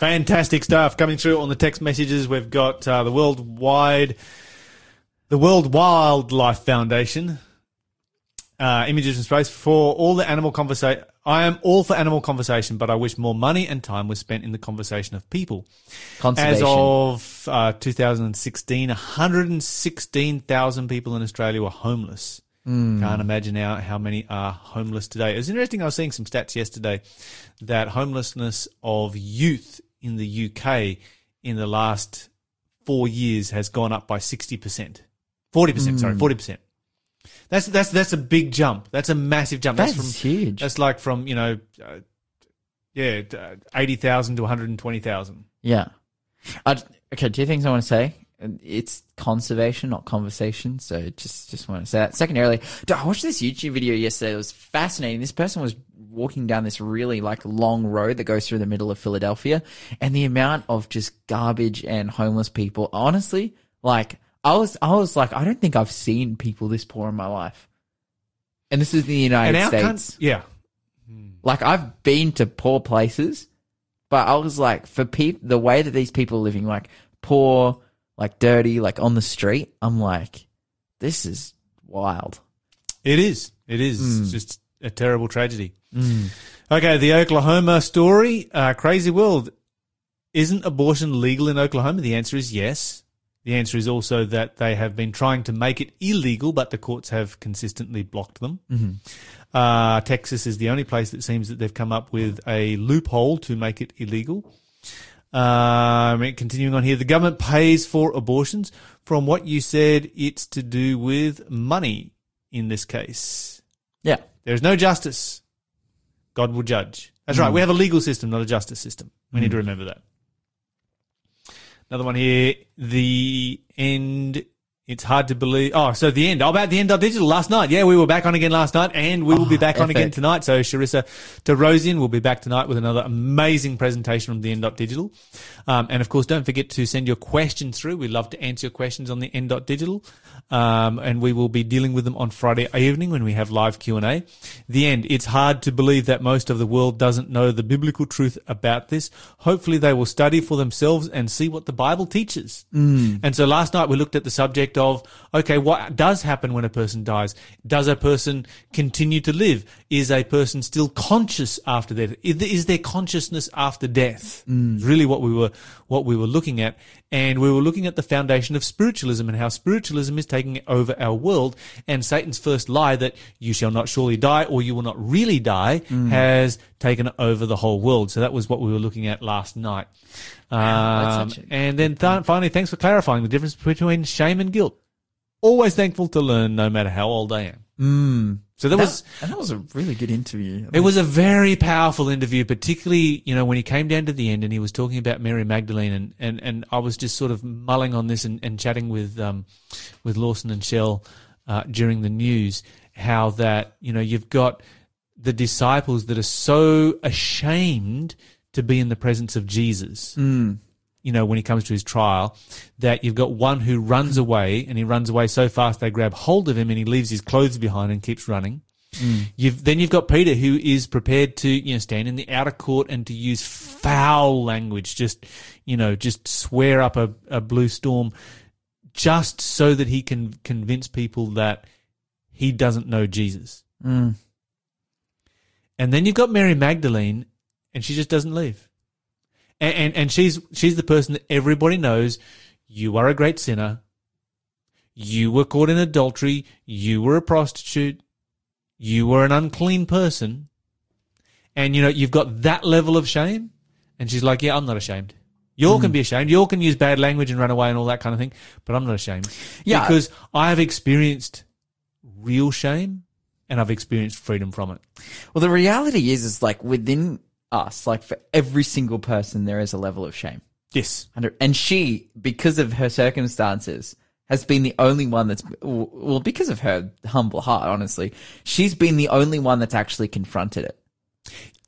Fantastic stuff coming through on the text messages. We've got uh, the worldwide, the World Wildlife Foundation, uh, images from space for all the animal conversation. I am all for animal conversation, but I wish more money and time was spent in the conversation of people. Conservation. As of uh, 2016, 116,000 people in Australia were homeless. Can't imagine how, how many are homeless today. It was interesting. I was seeing some stats yesterday that homelessness of youth in the UK in the last four years has gone up by 60%. 40%, sorry, 40%. That's, that's, that's a big jump. That's a massive jump. That's from, huge. That's like from, you know, uh, yeah, uh, 80,000 to 120,000. Yeah. I, okay, two things I want to say. It's conservation, not conversation. So just just want to say that. Secondarily, I watched this YouTube video yesterday. It was fascinating. This person was walking down this really like long road that goes through the middle of Philadelphia, and the amount of just garbage and homeless people. Honestly, like I was, I was like, I don't think I've seen people this poor in my life. And this is the United States. yeah. Like I've been to poor places, but I was like, for people, the way that these people are living, like poor, like dirty, like on the street, I'm like, this is wild. It is. It is. It's just a terrible tragedy. Okay, the Oklahoma story. Uh, crazy world. Isn't abortion legal in Oklahoma? The answer is yes. The answer is also that they have been trying to make it illegal, but the courts have consistently blocked them. Uh, Texas is the only place that seems that they've come up with a loophole to make it illegal. Um, continuing on here, the government pays for abortions. From what you said, it's to do with money in this case. Yeah. There is no justice. God will judge. That's right. Hmm. We have a legal system, not a justice system. We need to hmm. remember that. Another one here. The end. It's hard to believe. Oh, so the end. Oh, about the end of digital last night. Yeah, we were back on again last night, and we will be back on again tonight. So Sharissa DeRosian will be back tonight with another amazing presentation from the end digital. Um, and of course, don't forget to send your questions through. We love to answer your questions on the end digital. Um, and we will be dealing with them on Friday evening when we have live Q and A. The end. It's hard to believe that most of the world doesn't know the biblical truth about this. Hopefully, they will study for themselves and see what the Bible teaches. Mm. And so last night we looked at the subject of okay, what does happen when a person dies? Does a person continue to live? Is a person still conscious after death? Is there consciousness after death? Is Really, what we were what we were looking at, and we were looking at the foundation of spiritualism and how spiritualism is taking over our world. And Satan's first lie that you shall not surely die or you will not really die has taken over the whole world. So that was what we were looking at last night. that's Um, and then th- finally, thanks for clarifying the difference between shame and guilt. Always thankful to learn, no matter how old I am. Mm. So was. That, and that was a really good interview. It was a very powerful interview, particularly, you know, when he came down to the end and he was talking about Mary Magdalene and, and, and I was just sort of mulling on this and, and chatting with, um, with Lawson and Shell, uh, during the news, how that, you know, you've got the disciples that are so ashamed to be in the presence of Jesus. You know, when he comes to his trial, that you've got one who runs away and he runs away so fast they grab hold of him and he leaves his clothes behind and keeps running. You've then you've got Peter who is prepared to you know stand in the outer court and to use foul language, just you know just swear up a, a blue storm, just so that he can convince people that he doesn't know Jesus. Mm. And then you've got Mary Magdalene, and she just doesn't leave. And, and and she's she's the person that everybody knows. You are a great sinner. You were caught in adultery. You were a prostitute. You were an unclean person. And you know you've got that level of shame. And she's like, "Yeah, I'm not ashamed. You all can mm. be ashamed. You all can use bad language and run away and all that kind of thing, but I'm not ashamed. Yeah. because I have experienced real shame, and I've experienced freedom from it. Well, the reality is, is like within us, like for every single person, there is a level of shame. Yes. And and she, because of her circumstances, has been the only one that's, well, because of her humble heart, honestly, she's been the only one that's actually confronted it.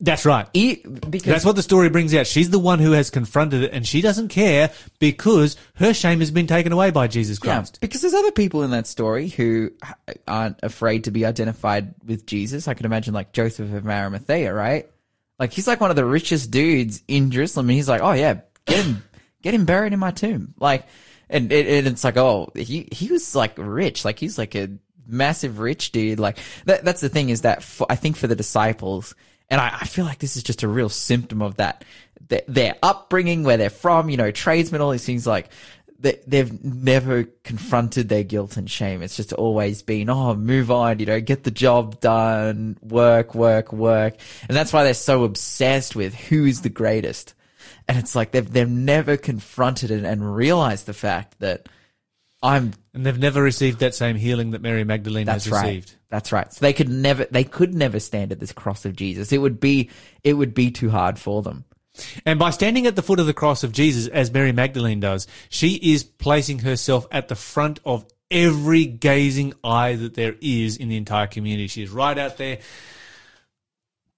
That's right. Because That's what the story brings out. She's the one who has confronted it, and she doesn't care because her shame has been taken away by Jesus Yeah, Christ. because there's other people in that story who aren't afraid to be identified with Jesus. I can imagine like Joseph of Arimathea, right? Like he's like one of the richest dudes in Jerusalem, and he's like, oh yeah, get him, get him buried in my tomb. Like, and, it, and it's like, oh, he he was like rich, like he's like a massive rich dude. Like that, that's the thing is that for, I think for the disciples, and I, I feel like this is just a real symptom of that. Their, their upbringing, where they're from, you know, tradesmen, all these things like they, they've never confronted their guilt and shame. It's just always been, oh, move on, you know, get the job done, work, work, work. And that's why they're so obsessed with who is the greatest. And it's like they've, they've never confronted it and realized the fact that I'm, And they've never received that same healing that Mary Magdalene that's has right. received. That's right. So they could never, they could never stand at this cross of Jesus. It would be, it would be too hard for them. And by standing at the foot of the cross of Jesus, as Mary Magdalene does, she is placing herself at the front of every gazing eye that there is in the entire community. She is right out there,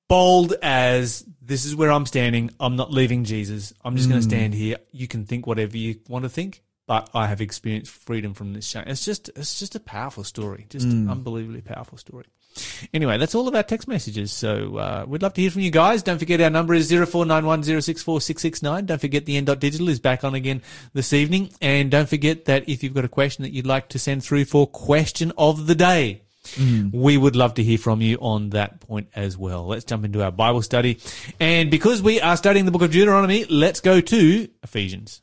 bold as this is where I'm standing. I'm not leaving Jesus. I'm just going to hmm. stand here. You can think whatever you want to think, but I have experienced freedom from this shame. It's just, it's just a powerful story. Just an unbelievably powerful story. Anyway, that's all of our text messages. So uh, we'd love to hear from you guys. Don't forget our number is 0491064669. Don't forget the end.digital is back on again this evening. And don't forget that if you've got a question that you'd like to send through for question of the day, we would love to hear from you on that point as well. Let's jump into our Bible study. And because we are studying the book of Deuteronomy, let's go to Ephesians.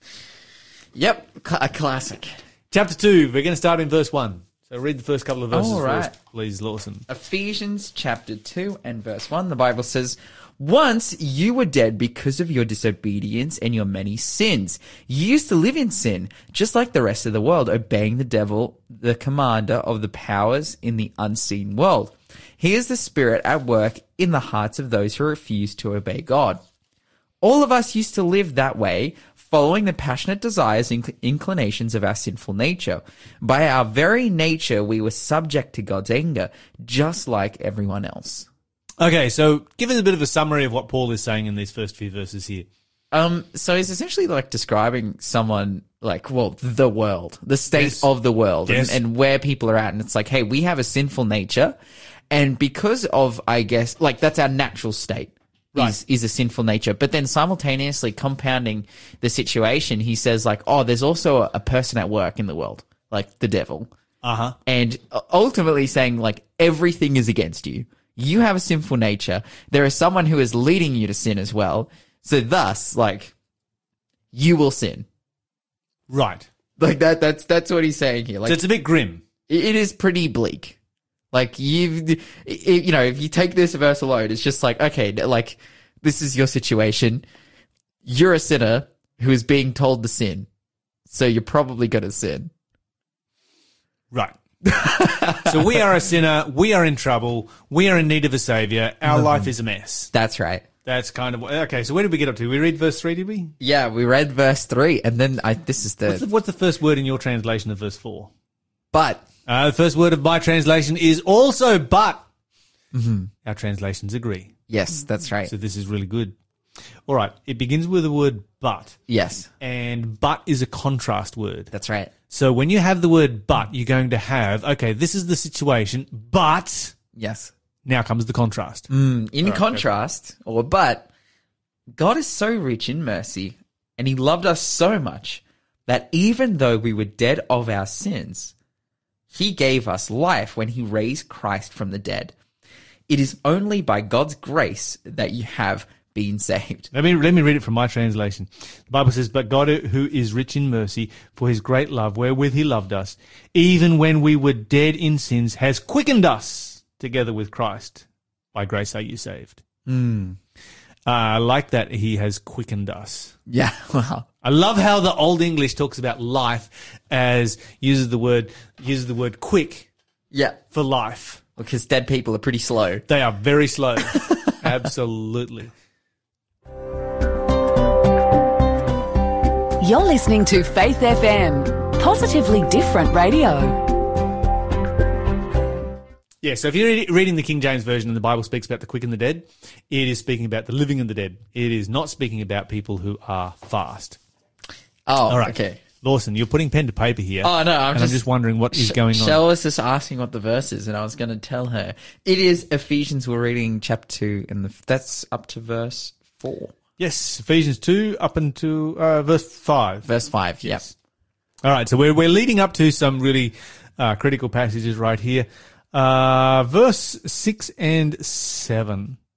Yep. A classic. Chapter 2, we're going to start in verse 1. So read the first couple of verses All right. first, please, Lawson. Ephesians chapter 2 and verse 1, the Bible says, Once you were dead because of your disobedience and your many sins. You used to live in sin, just like the rest of the world, obeying the devil, the commander of the powers in the unseen world. He is the spirit at work in the hearts of those who refuse to obey God. All of us used to live that way, following the passionate desires and inclinations of our sinful nature. By our very nature, we were subject to God's anger, just like everyone else. Okay, so give us a bit of a summary of what Paul is saying in these first few verses here. Um, so he's essentially like describing someone like, well, the world, the state Yes. of the world Yes. and, and where people are at. And it's like, hey, we have a sinful nature. And because of, I guess, like that's our natural state. Right. Is, is a sinful nature, but then simultaneously compounding the situation, he says like, oh, there's also a, a person at work in the world, like the devil, Uh huh. and ultimately saying like everything is against you. You have a sinful nature. There is someone who is leading you to sin as well. So thus, like, you will sin. Right. Like that. That's that's what he's saying here. Like So it's a bit grim. it is pretty bleak. Like you've, you know, if you take this verse alone, it's just like okay, like this is your situation. You're a sinner who is being told to sin, so you're probably going to sin. Right. so we are a sinner. We are in trouble. We are in need of a savior. Our mm-hmm. life is a mess. That's right. That's kind of okay. So where did we get up to? We read verse three, did we? Yeah, we read verse three, and then I this is What's the, the what's the first word in your translation of verse four? but. Uh, the first word of my translation is also but. Our translations agree. Yes, that's right. So this is really good. All right. It begins with the word but, Yes, and but is a contrast word. that's right. So when you have the word but, you're going to have, okay, this is the situation, but Yes. now comes the contrast. In contrast, or but, God is so rich in mercy, and He loved us so much that even though we were dead of our sins, He gave us life when He raised Christ from the dead. It is only by God's grace that you have been saved. Let me let me read it from my translation. The Bible says, "But God, who is rich in mercy, for His great love wherewith He loved us, even when we were dead in sins, has quickened us together with Christ. By grace are you saved." Uh, I like that He has quickened us. Yeah, wow. I love how the Old English talks about life as uses the word uses the word quick Yeah, for life. because dead people are pretty slow. They are very slow. Absolutely. You're listening to Faith FM, positively different radio. Yeah, so if you're reading the King James Version and the Bible speaks about the quick and the dead, it is speaking about the living and the dead. It is not speaking about people who are fast. Oh, All right. okay. Lawson, you're putting pen to paper here. Oh no, I'm just, I'm just wondering what is going on. Shell was just asking what the verse is, and I was going to tell her. It is Ephesians. We're reading chapter two, and the, that's up to verse four. Yes, Ephesians 2 up into uh, verse 5. Verse five. Yes. All right, so we're, we're leading up to some really uh, critical passages right here. Uh, verse 6 and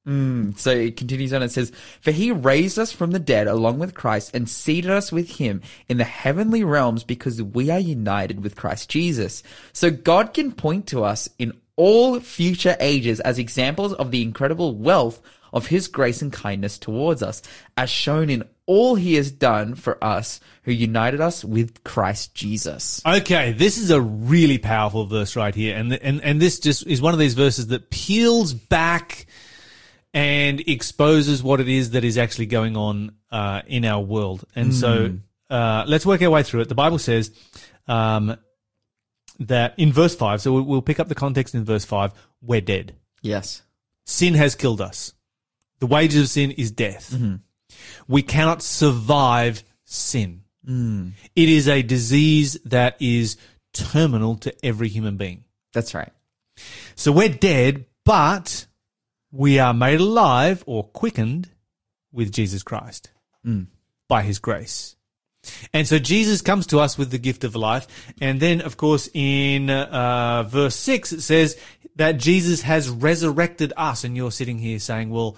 7. So it continues on. It says, For he raised us from the dead along with Christ and seated us with him in the heavenly realms because we are united with Christ Jesus. So God can point to us in all future ages as examples of the incredible wealth of his grace and kindness towards us, as shown in all he has done for us who united us with Christ Jesus. Okay, this is a really powerful verse right here, and and and this just is one of these verses that peels back and exposes what it is that is actually going on uh, in our world. And so, uh, let's work our way through it. The Bible says um, that in verse five. So we'll, we'll pick up the context in verse five. We're dead. Yes. Sin has killed us. The wages of sin is death. We cannot survive sin. It is a disease that is terminal to every human being. That's right. So we're dead, but we are made alive or quickened with Jesus Christ by his grace. And so Jesus comes to us with the gift of life. And then, of course, in uh, verse 6, it says that Jesus has resurrected us. And you're sitting here saying, well,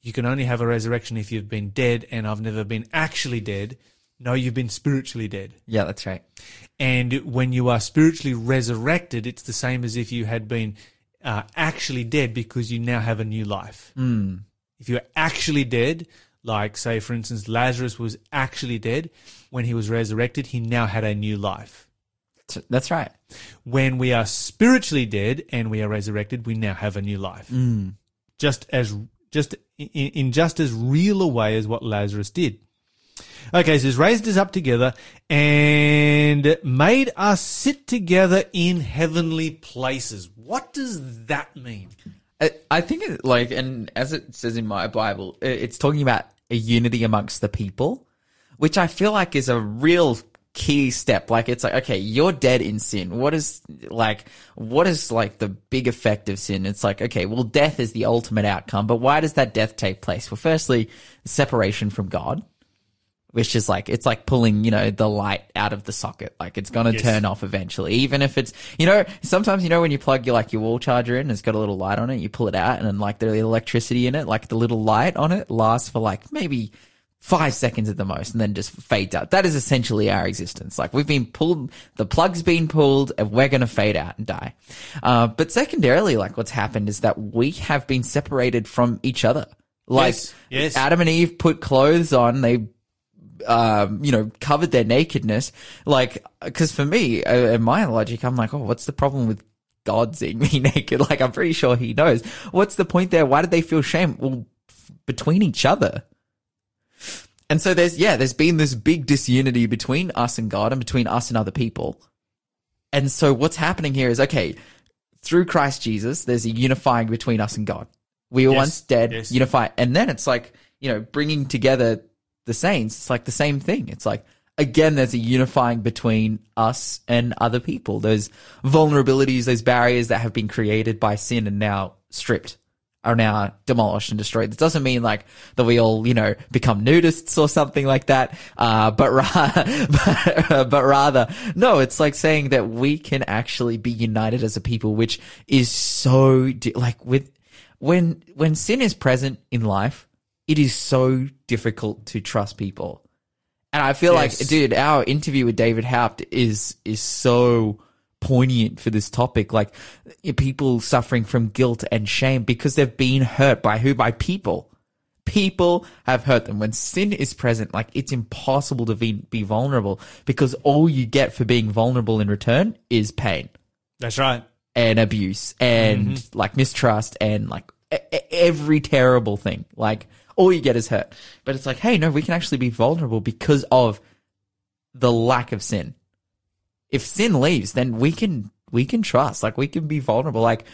you can only have a resurrection if you've been dead, and I've never been actually dead. No, you've been spiritually dead. Yeah, that's right. And when you are spiritually resurrected, it's the same as if you had been uh, actually dead because you now have a new life. Mm. If you're actually dead, like say, for instance, Lazarus was actually dead when he was resurrected, he now had a new life. That's right. When we are spiritually dead and we are resurrected, we now have a new life. Just as just in, in just as real a way as what Lazarus did. Okay, so he's raised us up together and made us sit together in heavenly places. What does that mean? I, I think it, like, and as it says in my Bible, it's talking about a unity amongst the people, which I feel like is a real key step. Like, it's like, okay, you're dead in sin. What is like, what is like the big effect of sin? It's like, okay, well, death is the ultimate outcome, but why does that death take place? Well, firstly, separation from God. Which is like, it's like pulling, you know, the light out of the socket. Like it's gonna Yes. turn off eventually. Even if it's, you know, sometimes, you know, when you plug your, like your wall charger in, it's got a little light on it, you pull it out and then like the electricity in it, like the little light on it lasts for like maybe five seconds at the most and then just fades out. That is essentially our existence. Like we've been pulled, the plug's been pulled and we're going to fade out and die. Uh, but secondarily, like what's happened is that we have been separated from each other. Like Yes, yes. Adam and Eve put clothes on, they um, you know, covered their nakedness. Like, cause for me, uh, in my logic, I'm like, oh, what's the problem with God seeing me naked? Like, I'm pretty sure he knows. What's the point there? Why did they feel shame? Well, f- between each other. And so there's, yeah, there's been this big disunity between us and God and between us and other people. And so what's happening here is, okay, through Christ Jesus, there's a unifying between us and God. We were Yes, once dead, yes. unify, and then it's like, you know, bringing together the saints. It's like the same thing. It's like, again, there's a unifying between us and other people. Those vulnerabilities, those barriers that have been created by sin and now stripped are now demolished and destroyed. This doesn't mean like that we all, you know, become nudists or something like that. Uh, but, ra- but, but rather, no, it's like saying that we can actually be united as a people, which is so, di- like with, when, when sin is present in life, it is so difficult to trust people. And I feel Yes. like, dude, our interview with David Haupt is, is so poignant for this topic. Like people suffering from guilt and shame because they've been hurt by who? By people. People have hurt them. When sin is present, like it's impossible to be, be vulnerable because all you get for being vulnerable in return is pain That's right. and abuse and mm-hmm. like mistrust and like every terrible thing. Like all you get is hurt. But it's like, hey, no, we can actually be vulnerable because of the lack of sin. If sin leaves, then we can we can trust. Like we can be vulnerable. Like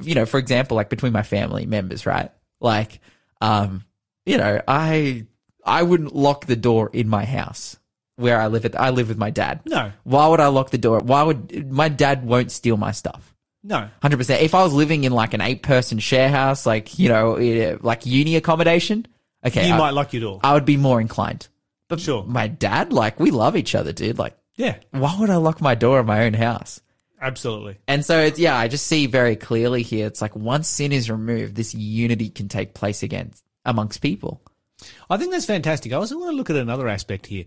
you know, for example, like between my family members, right? Like, um, you know, I I wouldn't lock the door in my house where I live. At I live with my dad. No. Why would I lock the door? Why would my dad won't steal my stuff? No. Hundred percent. If I was living in like an eight-person share house, like you know, like uni accommodation, okay, You I, might lock your door. I would be more inclined. But Sure. my dad, like, we love each other, dude. Like, yeah, why would I lock my door in my own house? absolutely. And so it's yeah, I just see very clearly here. It's like once sin is removed, this unity can take place again amongst people. I think that's fantastic. I also want to look at another aspect here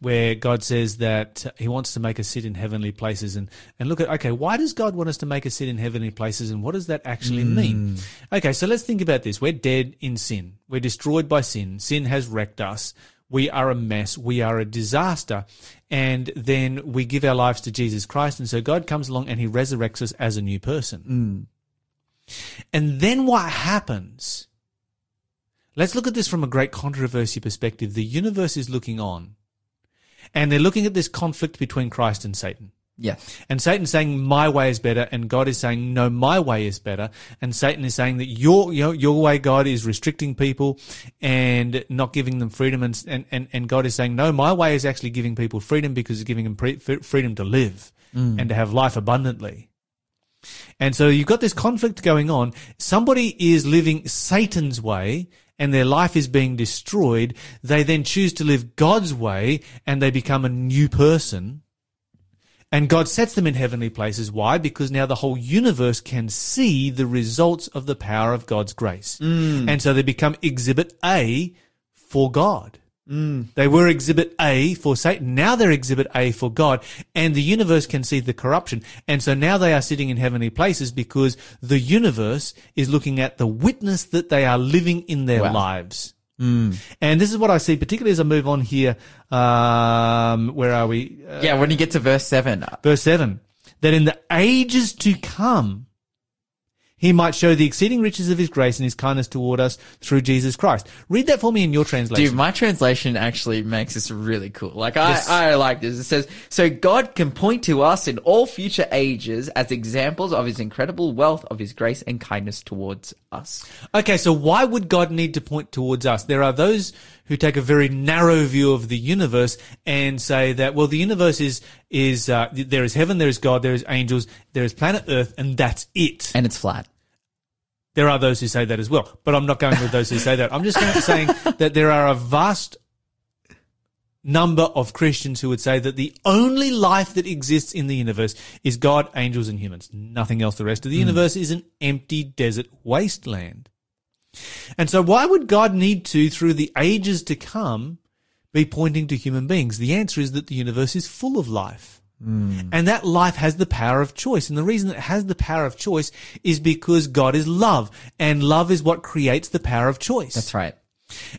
where God says that he wants to make us sit in heavenly places and, and look at, okay, why does God want us to make us sit in heavenly places and what does that actually hmm. mean? Okay, so let's think about this. We're dead in sin. We're destroyed by sin. Sin has wrecked us. We are a mess. We are a disaster. And then we give our lives to Jesus Christ. And so God comes along and he resurrects us as a new person. Hmm. And then what happens? Let's look at this from a great controversy perspective. The universe is looking on, and they're looking at this conflict between Christ and Satan. Yes. And Satan's saying my way is better, and God is saying no, my way is better. And Satan is saying that your your, your way, God, is restricting people and not giving them freedom. And and and, and God is saying no, my way is actually giving people freedom because it's giving them pre- freedom to live mm. and to have life abundantly. And so you've got this conflict going on. Somebody is living Satan's way and their life is being destroyed. They then choose to live God's way and they become a new person. And God sets them in heavenly places. Why? Because now the whole universe can see the results of the power of God's grace. Mm. And so they become exhibit A for God. They were exhibit A for Satan. Now they're exhibit A for God. And the universe can see the corruption. And so now they are sitting in heavenly places because the universe is looking at the witness that they are living in their Wow. lives. And this is what I see, particularly as I move on here. Um, where are we? Uh, Yeah, when you get to verse seven, verse 7 that in the ages to come he might show the exceeding riches of his grace and his kindness toward us through Jesus Christ. Read that for me in your translation. Dude, my translation actually makes this really cool. Like, I, Yes. I like this. It says, So God can point to us in all future ages as examples of his incredible wealth of his grace and kindness towards us. Okay, so why would God need to point towards us? There are those who take a very narrow view of the universe and say that, well, the universe is, is, uh, there is heaven, there is God, there is angels, there is planet Earth, and that's it. And it's flat. There are those who say that as well, but I'm not going with those who say that. I'm just going to saying that there are a vast number of Christians who would say that the only life that exists in the universe is God, angels, and humans. Nothing else. The rest of the universe is an empty desert wasteland. And so why would God need to, through the ages to come, be pointing to human beings? The answer is that the universe is full of life. Hmm. And that life has the power of choice. And the reason it has the power of choice is because God is love. And love is what creates the power of choice. That's right.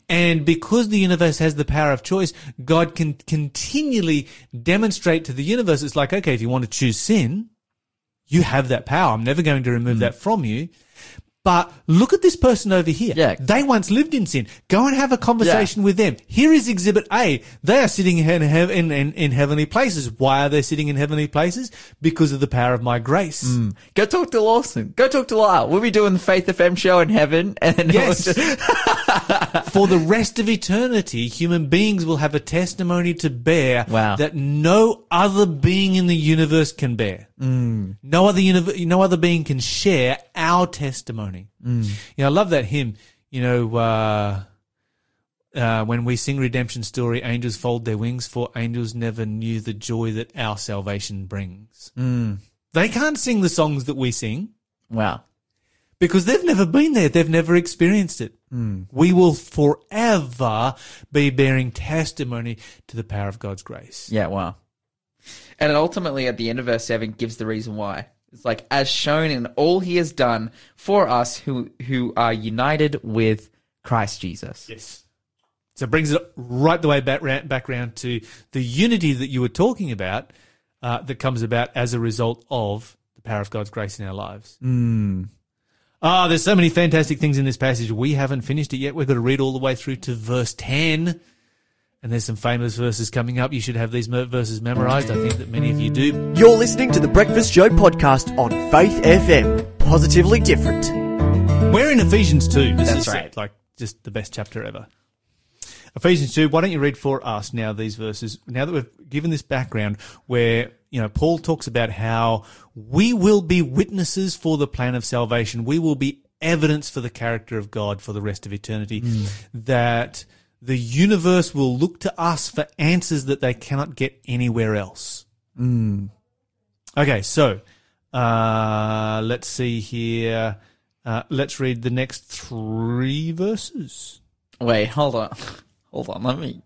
And because the universe has the power of choice, God can continually demonstrate to the universe, it's like, okay, if you want to choose sin, you have that power. I'm never going to remove hmm. that from you. But look at this person over here. Yeah. They once lived in sin. Go and have a conversation with them. Here is exhibit A. They are sitting in, in, in, in heavenly places. Why are they sitting in heavenly places? Because of the power of my grace. Mm. Go talk to Lawson. Go talk to Lyle. We'll be doing the Faith FM show in heaven. And Yes. For the rest of eternity, human beings will have a testimony to bear Wow. that no other being in the universe can bear. Mm. No other univ- no other being can share our testimony. Mm. You know, I love that hymn. You know, uh, uh, when we sing redemption story, angels fold their wings, for angels never knew the joy that our salvation brings. Mm. They can't sing the songs that we sing wow. Because they've never been there. They've never experienced it. We will forever be bearing testimony to the power of God's grace. Yeah, wow. And ultimately, at the end of verse 7, gives the reason why. It's like, as shown in all he has done for us who, who are united with Christ Jesus. Yes. So it brings it right the way back back round to the unity that you were talking about uh, that comes about as a result of the power of God's grace in our lives. Mm. Ah, there's so many fantastic things in this passage. We haven't finished it yet. We've got to read all the way through to verse 10. And there's some famous verses coming up. You should have these verses memorized. I think that many of you do. You're listening to the Breakfast Show podcast on Faith FM. Positively different. We're in Ephesians 2. This That's is right. like just the best chapter ever. Ephesians 2, why don't you read for us now these verses? Now that we've given this background where, you know, Paul talks about how we will be witnesses for the plan of salvation. We will be evidence for the character of God for the rest of eternity. That the universe will look to us for answers that they cannot get anywhere else. Okay, so uh, let's see here. Uh, let's read the next three verses. Wait, hold on. Hold on. Let me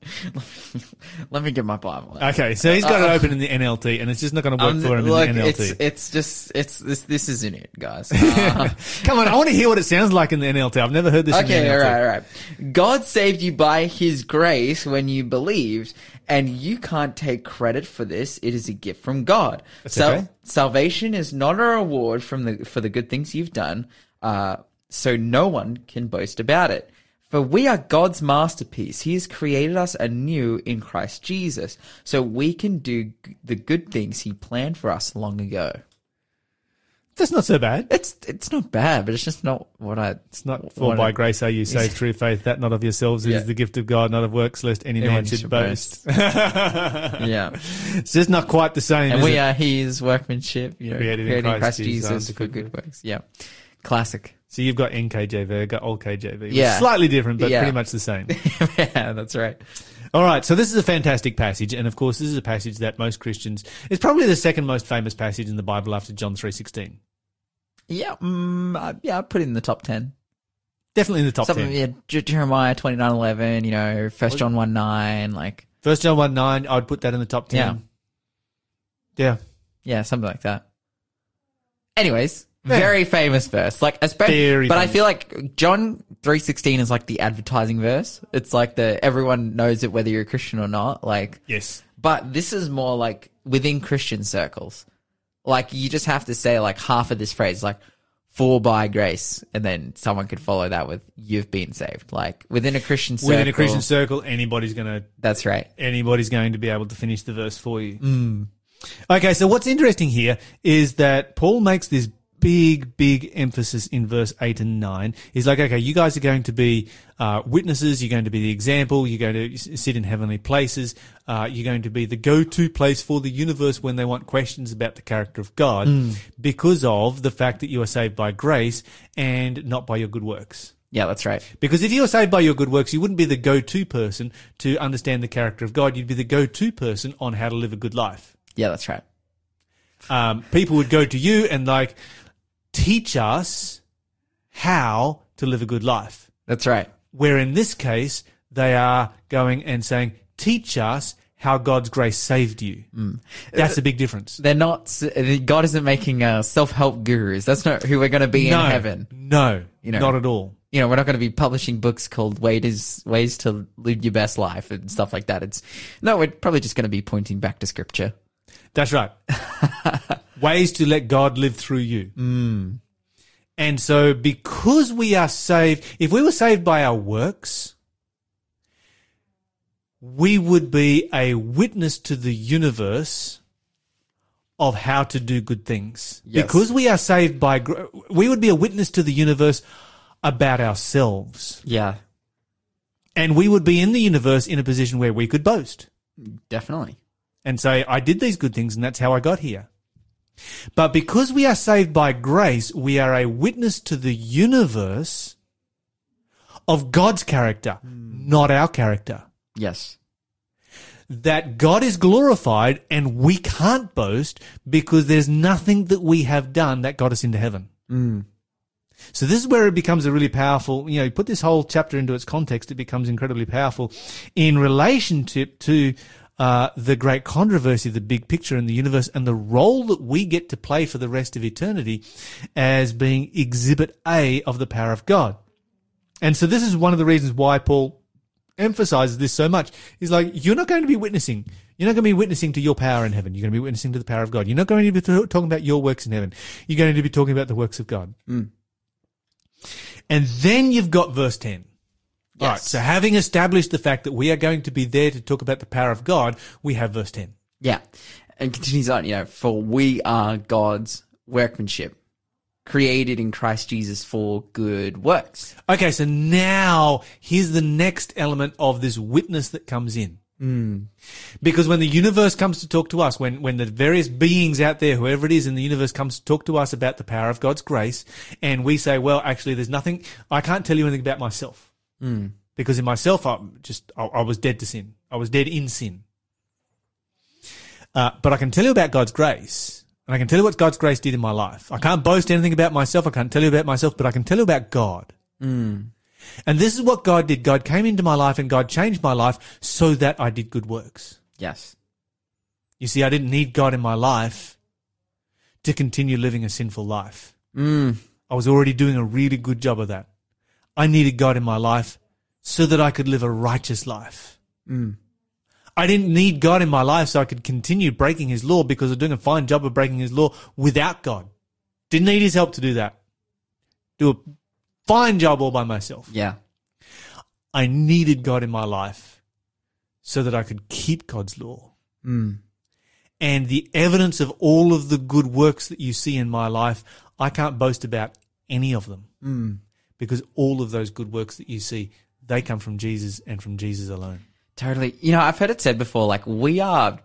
let me get my Bible. Okay, so he's got it open in the NLT, and it's just not going to work Um, for him look, in the NLT. it's just it's this this isn't it, guys. Uh, Come on, I want to hear what it sounds like in the NLT. I've never heard this. in okay, all right, all right. God saved you by His grace when you believed, and you can't take credit for this. It is a gift from God. So okay. salvation is not a reward from the for the good things you've done. Uh, so no one can boast about it. For we are God's masterpiece. He has created us anew in Christ Jesus, so we can do the good things He planned for us long ago. That's not so bad. It's it's not bad, but it's just not what I. It's not for by I- grace are you saved through faith, that not of yourselves. It is Yeah. the gift of God, not of works, lest any man should should boast. Yeah. it's just not quite the same. and we it? are his workmanship, you know, Created created, in Christ Christ, Jesus Jesus for good works. Yeah, classic. So you've got NKJV, got old KJV. Yeah. Slightly different, but Yeah. pretty much the same. yeah, that's right. All right, so this is a fantastic passage, and of course, this is a passage that most Christians. It's probably the second most famous passage in the Bible after John three sixteen. Yeah, mm, I- yeah, I put it in the top ten. Definitely in the top Something, ten. yeah, J- Jeremiah twenty nine eleven. You know, First John one nine. Like, First John one nine, I'd put that in the top ten. Yeah. Yeah, yeah, something like that. Anyways, very famous verse. Like, especially, Very but I feel like John three sixteen is like the advertising verse. It's like the everyone knows it whether you're a Christian or not. Like, yes, But this is more like within Christian circles. Like you just have to say like half of this phrase, like for by grace, and then someone could follow that with you've been saved. Like within a Christian circle. within a Christian circle, anybody's gonna That's right. anybody's going to be able to finish the verse for you. Mm. Okay, so what's interesting here is that Paul makes this big, big emphasis in verse 8 and 9. He's like, okay, you guys are going to be uh, witnesses, you're going to be the example, you're going to sit in heavenly places, uh, you're going to be the go to place for the universe when they want questions about the character of God because of the fact that you are saved by grace and not by your good works. Yeah, that's right. Because if you were saved by your good works, you wouldn't be the go-to person to understand the character of God. You'd be the go-to person on how to live a good life. Yeah, that's right. Um, people would go to you and like teach us how to live a good life. That's right. Where in this case, they are going and saying, "Teach us how God's grace saved you." That's a big difference. They're not. God isn't making uh, self-help gurus. That's not who we're going to be no, in heaven. no, You know. not at all. You know, we're not going to be publishing books called "Ways Ways to Live Your Best Life" and stuff like that. It's no, we're probably just going to be pointing back to Scripture. That's right. Ways to let God live through you. And so, because we are saved, if we were saved by our works, we would be a witness to the universe of how to do good things. Yes. Because we are saved by, we would be a witness to the universe about ourselves. Yeah, And we would be in the universe in a position where we could boast. definitely. and say, I did these good things and that's how I got here. But because we are saved by grace, we are a witness to the universe of God's character, hmm. not our character. Yes. That God is glorified and we can't boast because there's nothing that we have done that got us into heaven. Hmm. So this is where it becomes a really powerful, you know, you put this whole chapter into its context, it becomes incredibly powerful in relationship to uh, the great controversy, the big picture in the universe, and the role that we get to play for the rest of eternity as being exhibit A of the power of God. And so this is one of the reasons why Paul emphasizes this so much. He's like, you're not going to be witnessing. You're not going to be witnessing to your power in heaven. You're going to be witnessing to the power of God. You're not going to be talking about your works in heaven. You're going to be talking about the works of God. And then you've got verse 10. All right. So having established the fact that we are going to be there to talk about the power of God, we have verse 10. Yeah. And continues on, you know, for we are God's workmanship. created in Christ Jesus for good works. Okay, so now here's the next element of this witness that comes in. Hmm. Because when the universe comes to talk to us, when, when the various beings out there, whoever it is in the universe comes to talk to us about the power of God's grace, and we say, well, actually, there's nothing, I can't tell you anything about myself. Because in myself, I'm just, I, I was dead to sin. I was dead in sin. Uh, but I can tell you about God's grace, and I can tell you what God's grace did in my life. I can't boast anything about myself. I can't tell you about myself, but I can tell you about God. And this is what God did. God came into my life and God changed my life so that I did good works. Yes. You see, I didn't need God in my life to continue living a sinful life. Mm. I was already doing a really good job of that. I needed God in my life so that I could live a righteous life. Mm. I didn't need God in my life so I could continue breaking his law because I was doing a fine job of breaking his law without God. Didn't need his help to do that. Do a fine job all by myself. Yeah. I needed God in my life so that I could keep God's law. Mm. And the evidence of all of the good works that you see in my life, I can't boast about any of them. Mm. Because all of those good works that you see, they come from Jesus and from Jesus alone. Totally. You know, I've heard it said before, like, we are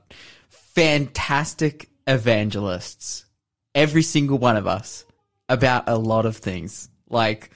fantastic evangelists. Every single one of us about a lot of things. Like,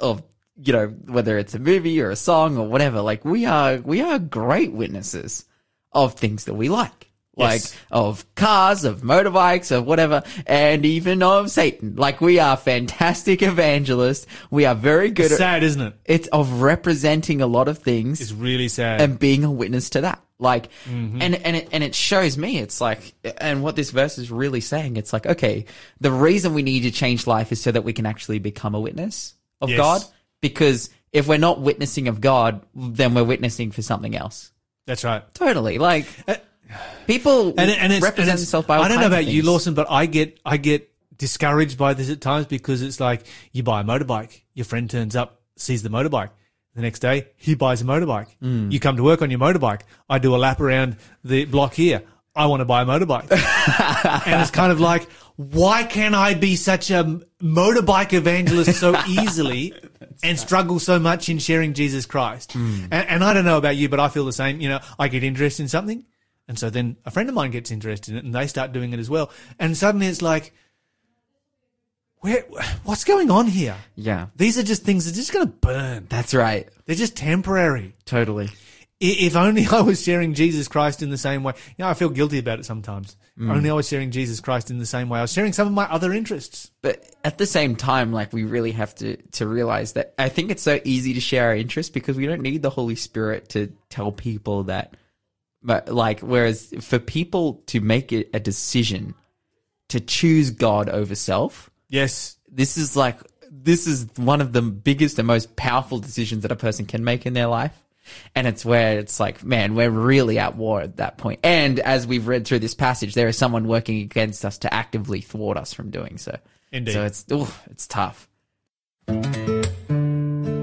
of, you know, whether it's a movie or a song or whatever. Like, we are, we are great witnesses of things that we like. Like, Yes. of cars, of motorbikes, of whatever, and even of Satan. Like, we are fantastic evangelists. We are very good It's at, sad, isn't it? it's of representing a lot of things It's really sad. and being a witness to that. Like, Mm-hmm. and, and it, and it shows me, it's like, and what this verse is really saying, it's like, okay, the reason we need to change life is so that we can actually become a witness of Yes. God. Because if we're not witnessing of God, then we're witnessing for something else. That's right. Totally. Like, people and, and it's, represent and themselves by all I don't know about you. Lawson, but I get I get discouraged by this at times because it's like you buy a motorbike, your friend turns up, sees the motorbike. The next day, he buys a motorbike. Hmm. You come to work on your motorbike. I do a lap around the block here. I want to buy a motorbike. and it's kind of like, why can't I be such a motorbike evangelist so easily and struggle so much in sharing Jesus Christ? Hmm. And, and I don't know about you, but I feel the same. You know, I get interested in something. And so then a friend of mine gets interested in it and they start doing it as well. And suddenly it's like, where, what's going on here? Yeah. These are just things that are just going to burn. That's right. They're just temporary. Totally. If only I was sharing Jesus Christ in the same way. You know, I feel guilty about it sometimes. Mm. Only I was sharing Jesus Christ in the same way. I was sharing some of my other interests. But at the same time, like we really have to to realize that I think it's so easy to share our interests because we don't need the Holy Spirit to tell people that. But like, whereas for people to make it a decision to choose God over self, Yes. this is like this is one of the biggest and most powerful decisions that a person can make in their life. And it's where it's like, man, we're really at war at that point. And as we've read through this passage, there is someone working against us to actively thwart us from doing so. Indeed. So it's ooh, it's tough.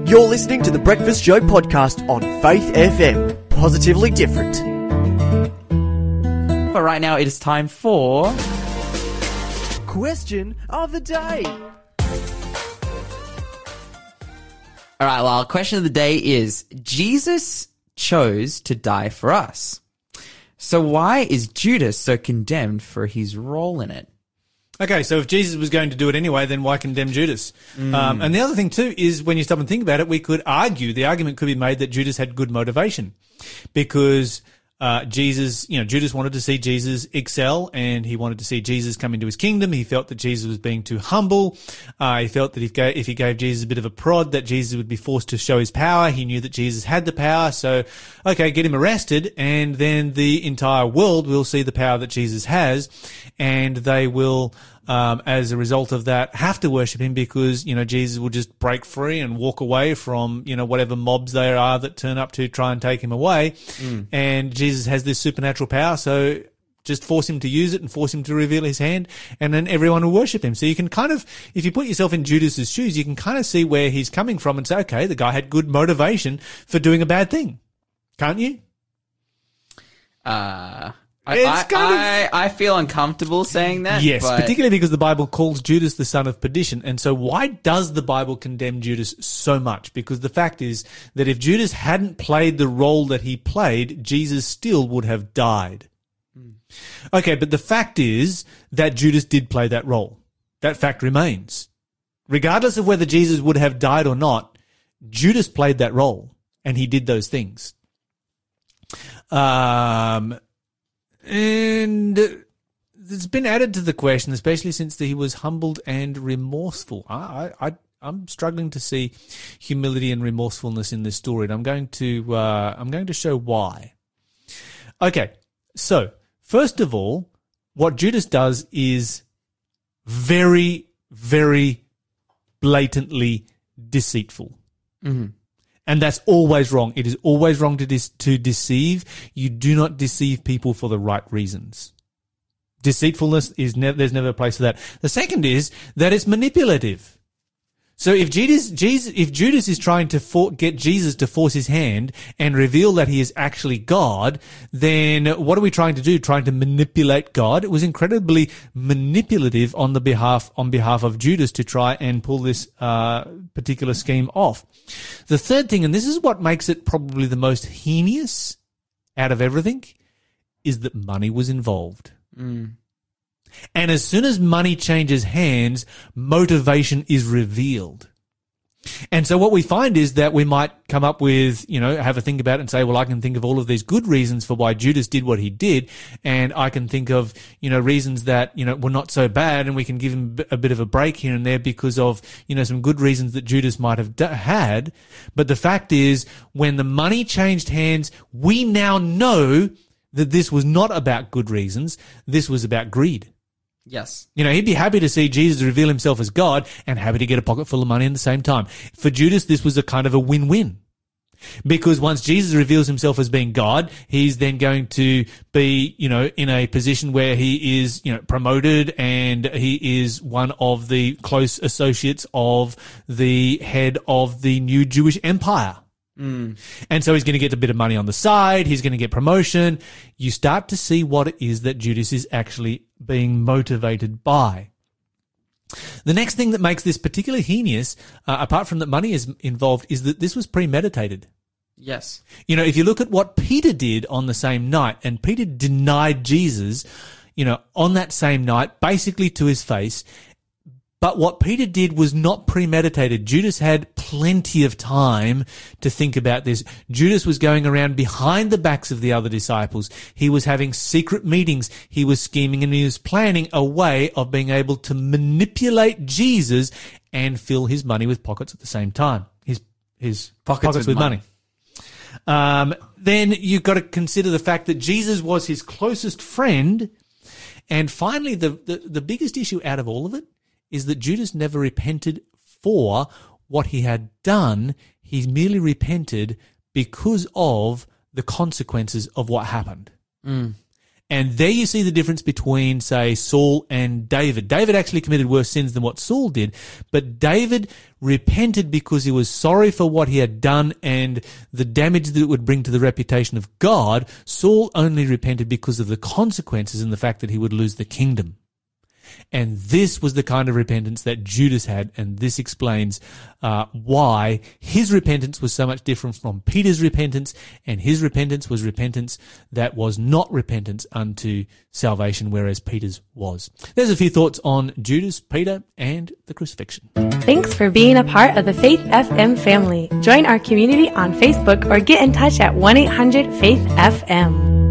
You're listening to the Breakfast Show podcast on Faith FM. Positively different. But right now it is time for Question of the day. All right, well, our question of the day is Jesus chose to die for us. So why is Judas so condemned for his role in it? Okay, so if Jesus was going to do it anyway, then why condemn Judas? Um, and the other thing too is when you stop and think about it, we could argue the argument could be made that Judas had good motivation because uh, Jesus, you know, Judas wanted to see Jesus excel and he wanted to see Jesus come into his kingdom. He felt that Jesus was being too humble. Uh, he felt that if, if he gave Jesus a bit of a prod, that Jesus would be forced to show his power. He knew that Jesus had the power. So, okay, get him arrested and then the entire world will see the power that Jesus has and they will, um, as a result of that, have to worship him because, you know, Jesus will just break free and walk away from, you know, whatever mobs there are that turn up to try and take him away. And Jesus has this supernatural power. So just force him to use it and force him to reveal his hand and then everyone will worship him. So you can kind of, if you put yourself in Judas's shoes, you can kind of see where he's coming from and say, okay, the guy had good motivation for doing a bad thing. Can't you? Uh, I, I, I, I feel uncomfortable saying that. Yes, but particularly because the Bible calls Judas the son of perdition. And so why does the Bible condemn Judas so much? Because the fact is that if Judas hadn't played the role that he played, Jesus still would have died. Okay, but the fact is that Judas did play that role. That fact remains. Regardless of whether Jesus would have died or not, Judas played that role and he did those things. Um, and it's been added to the question, especially since he was humbled and remorseful. I, I, I'm struggling to see humility and remorsefulness in this story, and I'm going to uh, I'm going to show why. Okay, so first of all, what Judas does is very, very blatantly deceitful. And that's always wrong. It is always wrong to dis- to deceive. You do not deceive people for the right reasons. Deceitfulness is never there's never a place for that. The second is that it's manipulative. So if Judas, Jesus, if Judas is trying to for, get Jesus to force his hand and reveal that he is actually God, then what are we trying to do? Trying to manipulate God? It was incredibly manipulative on the behalf on behalf of Judas to try and pull this uh, particular scheme off. The third thing, and this is what makes it probably the most heinous out of everything, is that money was involved. And as soon as money changes hands, motivation is revealed. And so what we find is that we might come up with, you know, have a think about it and say, well, I can think of all of these good reasons for why Judas did what he did. And I can think of, you know, reasons that, you know, were not so bad. And we can give him a bit of a break here and there because of, you know, some good reasons that Judas might have had. But the fact is, when the money changed hands, we now know that this was not about good reasons. This was about greed. Yes, You know, he'd be happy to see Jesus reveal himself as God and happy to get a pocket full of money at the same time. For Judas, this was a kind of a win-win. Because once Jesus reveals himself as being God, he's then going to be, you know, in a position where he is, you know, promoted and he is one of the close associates of the head of the new Jewish empire. And so he's going to get a bit of money on the side. He's going to get promotion. You start to see what it is that Judas is actually being motivated by. The next thing that makes this particularly heinous, uh, apart from that money is involved, is that this was premeditated. yes, You know, if you look at what Peter did on the same night, and Peter denied Jesus, you know, on that same night, basically to his face. But what Peter did was not premeditated. Judas had plenty of time to think about this. Judas was going around behind the backs of the other disciples. He was having secret meetings. He was scheming and he was planning a way of being able to manipulate Jesus and fill his money with pockets at the same time. His, his Pockets with money. um, then you've got to consider the fact that Jesus was his closest friend. And finally, the, the, the biggest issue out of all of it is that Judas never repented for what he had done. He merely repented because of the consequences of what happened. Mm. And there you see the difference between, say, Saul and David. David actually committed worse sins than what Saul did, but David repented because he was sorry for what he had done and the damage that it would bring to the reputation of God. Saul only repented because of the consequences and the fact that he would lose the kingdom. And this was the kind of repentance that Judas had, and this explains uh, why his repentance was so much different from Peter's repentance, and his repentance was repentance that was not repentance unto salvation, whereas Peter's was. There's a few thoughts on Judas, Peter, and the crucifixion. Thanks for being a part of the Faith FM family. Join our community on Facebook or get in touch at 1 800 Faith FM.